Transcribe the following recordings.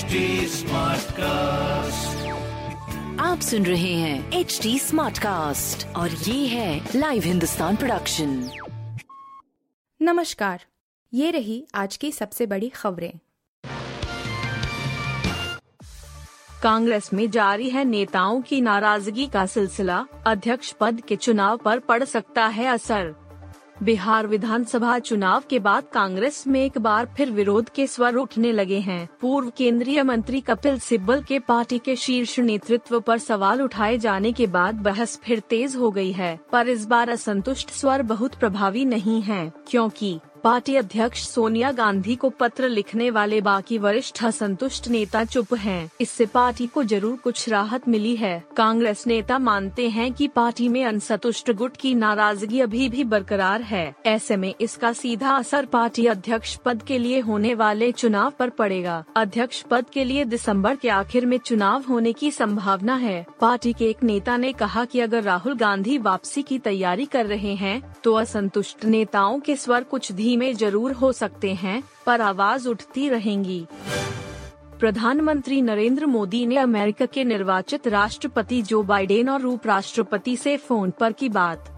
HD cast आप सुन रहे हैं एच डी स्मार्ट कास्ट और ये है लाइव हिंदुस्तान प्रोडक्शन नमस्कार ये रही आज की सबसे बड़ी खबरें। कांग्रेस में जारी है नेताओं की नाराज़गी का सिलसिला अध्यक्ष पद के चुनाव पर पड़ सकता है असर। बिहार विधानसभा चुनाव के बाद कांग्रेस में एक बार फिर विरोध के स्वर उठने लगे हैं। पूर्व केंद्रीय मंत्री कपिल सिब्बल के पार्टी के शीर्ष नेतृत्व पर सवाल उठाए जाने के बाद बहस फिर तेज हो गई है, पर इस बार असंतुष्ट स्वर बहुत प्रभावी नहीं है, क्योंकि पार्टी अध्यक्ष सोनिया गांधी को पत्र लिखने वाले बाकी वरिष्ठ असंतुष्ट नेता चुप हैं। इससे पार्टी को ज़रूर कुछ राहत मिली है। कांग्रेस नेता मानते हैं कि पार्टी में असंतुष्ट गुट की नाराज़गी अभी भी बरकरार है। ऐसे में इसका सीधा असर पार्टी अध्यक्ष पद के लिए होने वाले चुनाव पर पड़ेगा। अध्यक्ष पद के लिए दिसंबर के आखिर में चुनाव होने की संभावना है। पार्टी के एक नेता ने कहा कि अगर राहुल गांधी वापसी की तैयारी कर रहे हैं तो असंतुष्ट नेताओं के स्वर कुछ धीमे ज़रूर हो सकते हैं, पर आवाज़ उठती रहेंगी। प्रधानमंत्री नरेंद्र मोदी ने अमेरिका के निर्वाचित राष्ट्रपति जो बाइडेन और उपराष्ट्रपति से फ़ोन पर की बात।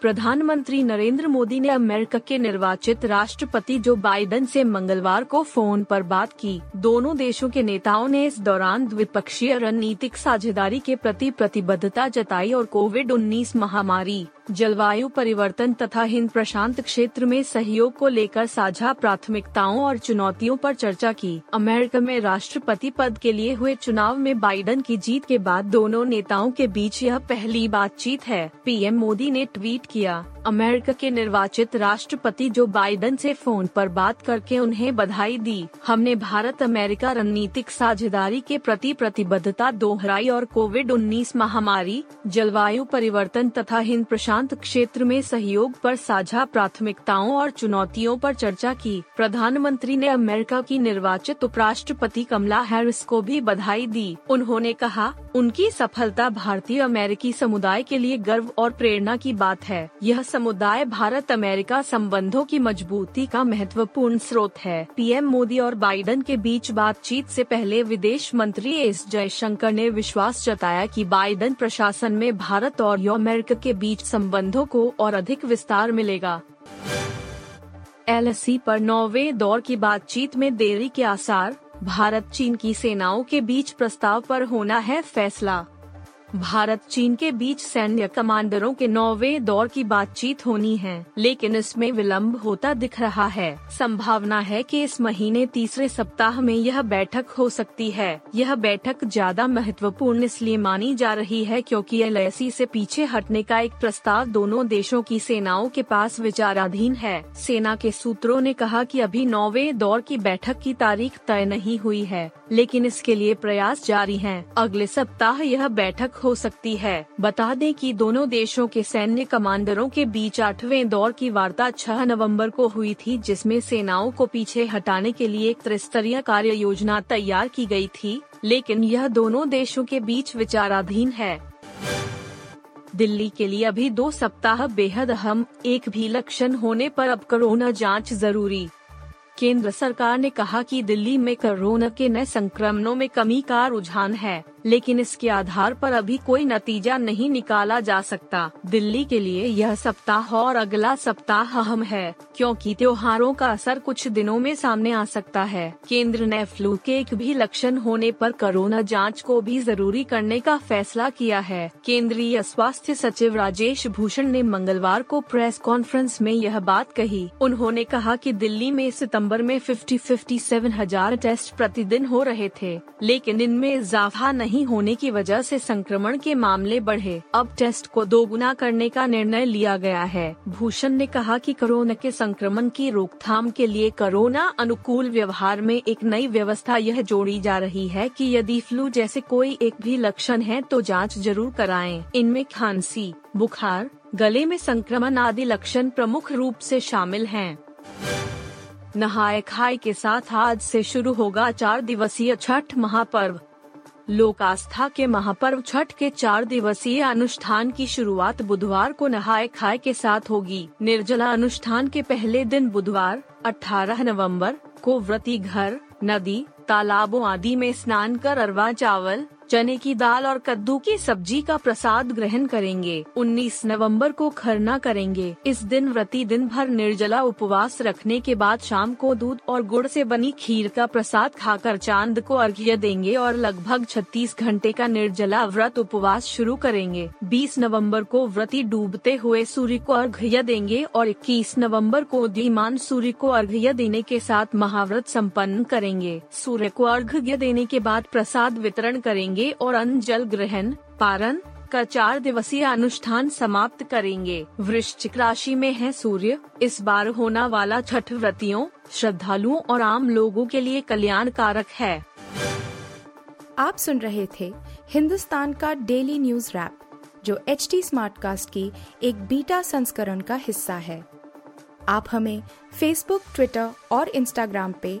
प्रधानमंत्री नरेंद्र मोदी ने अमेरिका के निर्वाचित राष्ट्रपति जो बाइडेन से मंगलवार को फ़ोन पर बात की। दोनों देशों के नेताओं ने इस दौरान द्विपक्षीय रणनीतिक साझेदारी के प्रति प्रतिबद्धता जताई और कोविड 19 महामारी जलवायु परिवर्तन तथा हिंद प्रशांत क्षेत्र में सहयोग को लेकर साझा प्राथमिकताओं और चुनौतियों पर चर्चा की। अमेरिका में राष्ट्रपति पद के लिए हुए चुनाव में बाइडन की जीत के बाद दोनों नेताओं के बीच यह पहली बातचीत है, पीएम मोदी ने ट्वीट किया। अमेरिका के निर्वाचित राष्ट्रपति जो बाइडन से फ़ोन पर बात करके उन्हें बधाई दी। हमने भारत अमेरिका रणनीतिक साझेदारी के प्रति प्रतिबद्धता दोहराई और कोविड 19 महामारी, जलवायु परिवर्तन तथा हिंद प्रशांत क्षेत्र में सहयोग पर साझा प्राथमिकताओं और चुनौतियों पर चर्चा की। प्रधानमंत्री ने अमेरिका की निर्वाचित उपराष्ट्रपति कमला हैरिस को भी बधाई दी। उन्होंने कहा उनकी सफलता भारतीय अमेरिकी समुदाय के लिए गर्व और प्रेरणा की बात है। यह समुदाय भारत अमेरिका संबंधों की मजबूती का महत्वपूर्ण स्रोत है। पीएम मोदी और बाइडन के बीच बातचीत से पहले विदेश मंत्री एस जयशंकर ने विश्वास जताया कि बाइडन प्रशासन में भारत और अमेरिका के बीच संबंधों को और अधिक विस्तार मिलेगा। एल पर नौवे दौर की बातचीत में देरी के आसार भारत चीन की सेनाओं के बीच प्रस्ताव पर होना है फैसला। भारत, चीन के बीच सैन्य कमांडरों के नौवे दौर की बातचीत होनी है, लेकिन इसमें विलंब होता दिख रहा है। संभावना है कि इस महीने तीसरे सप्ताह में यह बैठक हो सकती है। यह बैठक ज़्यादा महत्वपूर्ण इसलिए मानी जा रही है क्योंकि एल से पीछे हटने का एक प्रस्ताव दोनों देशों की सेनाओं के पास विचाराधीन है। सेना के सूत्रों ने कहा कि अभी नौवे दौर की बैठक की तारीख तय नहीं हुई है, लेकिन इसके लिए प्रयास जारी है। अगले सप्ताह यह बैठक हो सकती है। बता दें कि दोनों देशों के सैन्य कमांडरों के बीच आठवें दौर की वार्ता 6 नवंबर को हुई थी, जिसमें सेनाओं को पीछे हटाने के लिए एक त्रिस्तरीय कार्य योजना तैयार की गई थी, लेकिन यह दोनों देशों के बीच विचाराधीन है। दिल्ली के लिए अभी दो सप्ताह बेहद अहम, एक भी लक्षण होने पर अब कोरोना जाँच ज़रूरी। केंद्र सरकार ने कहा कि दिल्ली में कोरोना के नए संक्रमणों में कमी का रुझान है। लेकिन इसके आधार पर अभी कोई नतीजा नहीं निकाला जा सकता। दिल्ली के लिए यह सप्ताह और अगला सप्ताह अहम है, क्योंकि त्योहारों का असर कुछ दिनों में सामने आ सकता है। केंद्र ने फ्लू के एक भी लक्षण होने पर कोरोना जाँच को भी ज़रूरी करने का फैसला किया है। केंद्रीय स्वास्थ्य सचिव राजेश भूषण ने मंगलवार को प्रेस कॉन्फ्रेंस में यह बात कही। उन्होंने कहा कि दिल्ली में सितंबर में फिफ्टी फिफ्टी सेवन हज़ार टेस्ट प्रतिदिन हो रहे थे, लेकिन इनमें इजाफा नहीं नहीं होने की वजह से संक्रमण के मामले बढ़े अब टेस्ट को दोगुना करने का निर्णय लिया गया है भूषण ने कहा कि कोरोना के संक्रमण की रोकथाम के लिए कोरोना अनुकूल व्यवहार में एक नई व्यवस्था यह जोड़ी जा रही है कि यदि फ्लू जैसे कोई एक भी लक्षण है तो जाँच ज़रूर कराएँ। इनमें खांसी, बुखार, गले में संक्रमण आदि लक्षण प्रमुख रूप से शामिल हैं। नहाए खाए के साथ आज से शुरू होगा चार दिवसीय छठ महापर्व लोक आस्था के महापर्व छठ के चार दिवसीय अनुष्ठान की शुरुआत बुधवार को नहाए खाए के साथ होगी। निर्जला अनुष्ठान के पहले दिन बुधवार 18 नवंबर, को व्रती घर, नदी, तालाबों आदि में स्नान कर अरवा चावल चने की दाल और कद्दू की सब्ज़ी का प्रसाद ग्रहण करेंगे। 19 नवंबर को खरना करेंगे। इस दिन व्रती दिन भर निर्जला उपवास रखने के बाद शाम को दूध और गुड़ से बनी खीर का प्रसाद खाकर चाँद को अर्घ्य देंगे और लगभग 36 घंटे का निर्जला व्रत उपवास शुरू करेंगे। 20 नवंबर को व्रती डूबते हुए सूर्य को अर्घ्य देंगे और 21 नवंबर को उदीमान सूर्य को अर्घ्य देने के साथ महाव्रत सम्पन्न करेंगे। सूर्य को अर्घ्य देने के बाद प्रसाद वितरण करेंगे। करेंगे और अन्न जल ग्रहण, पारण का चार दिवसीय अनुष्ठान समाप्त करेंगे। वृश्चिक राशि में है सूर्य। इस बार होना वाला छठ व्रतियों, श्रद्धालुओं और आम लोगों के लिए कल्याण कारक है। आप सुन रहे थे हिंदुस्तान का डेली न्यूज़ रैप, जो एच टी स्मार्ट कास्ट की एक बीटा संस्करण का हिस्सा है। आप हमें फेसबुक ट्विटर और इंस्टाग्राम पे